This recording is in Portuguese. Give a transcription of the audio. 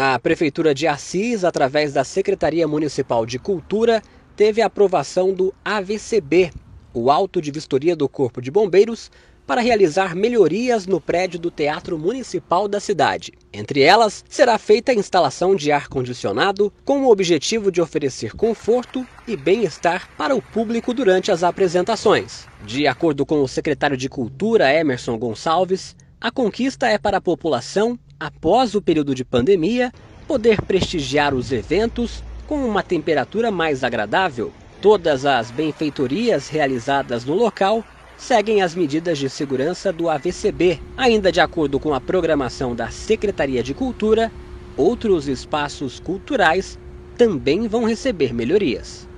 A Prefeitura de Assis, através da Secretaria Municipal de Cultura, teve a aprovação do AVCB, o Auto de Vistoria do Corpo de Bombeiros, para realizar melhorias no prédio do Teatro Municipal da cidade. Entre elas, será feita a instalação de ar-condicionado com o objetivo de oferecer conforto e bem-estar para o público durante as apresentações. De acordo com o secretário de Cultura, Emerson Gonçalves, a conquista é para a população, após o período de pandemia, poder prestigiar os eventos com uma temperatura mais agradável. Todas as benfeitorias realizadas no local seguem as medidas de segurança do AVCB. Ainda de acordo com a programação da Secretaria de Cultura, outros espaços culturais também vão receber melhorias.